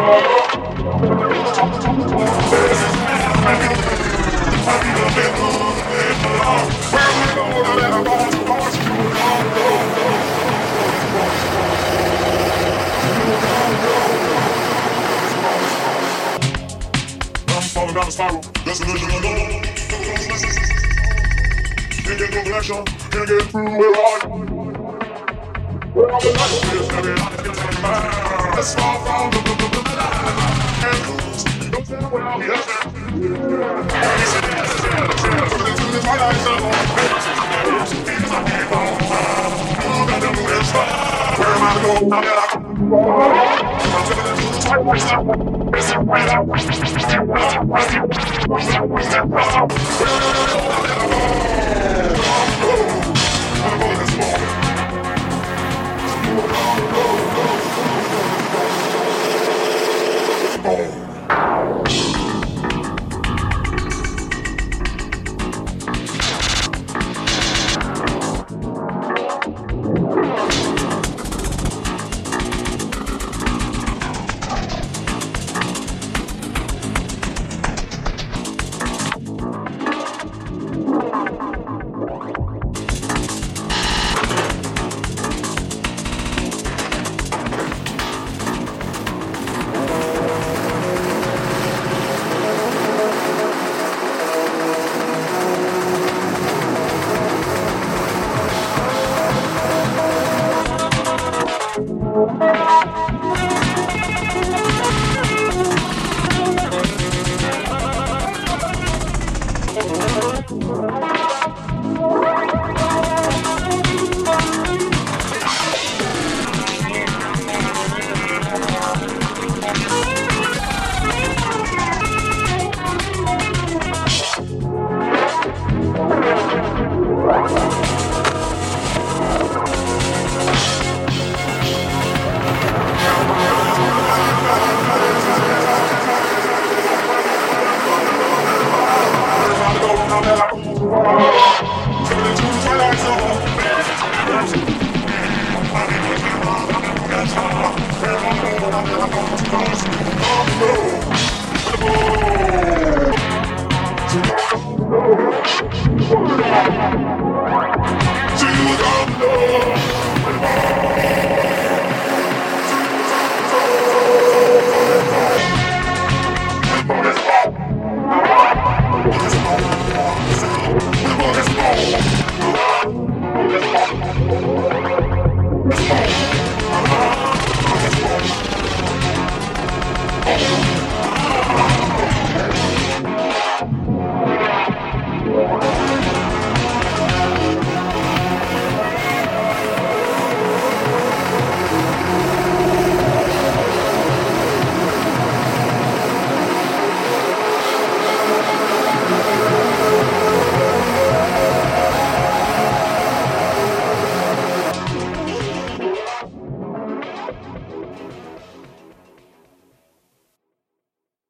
Where are you? Where are the lights? Where are the? Where am I going? I'm at I'm going to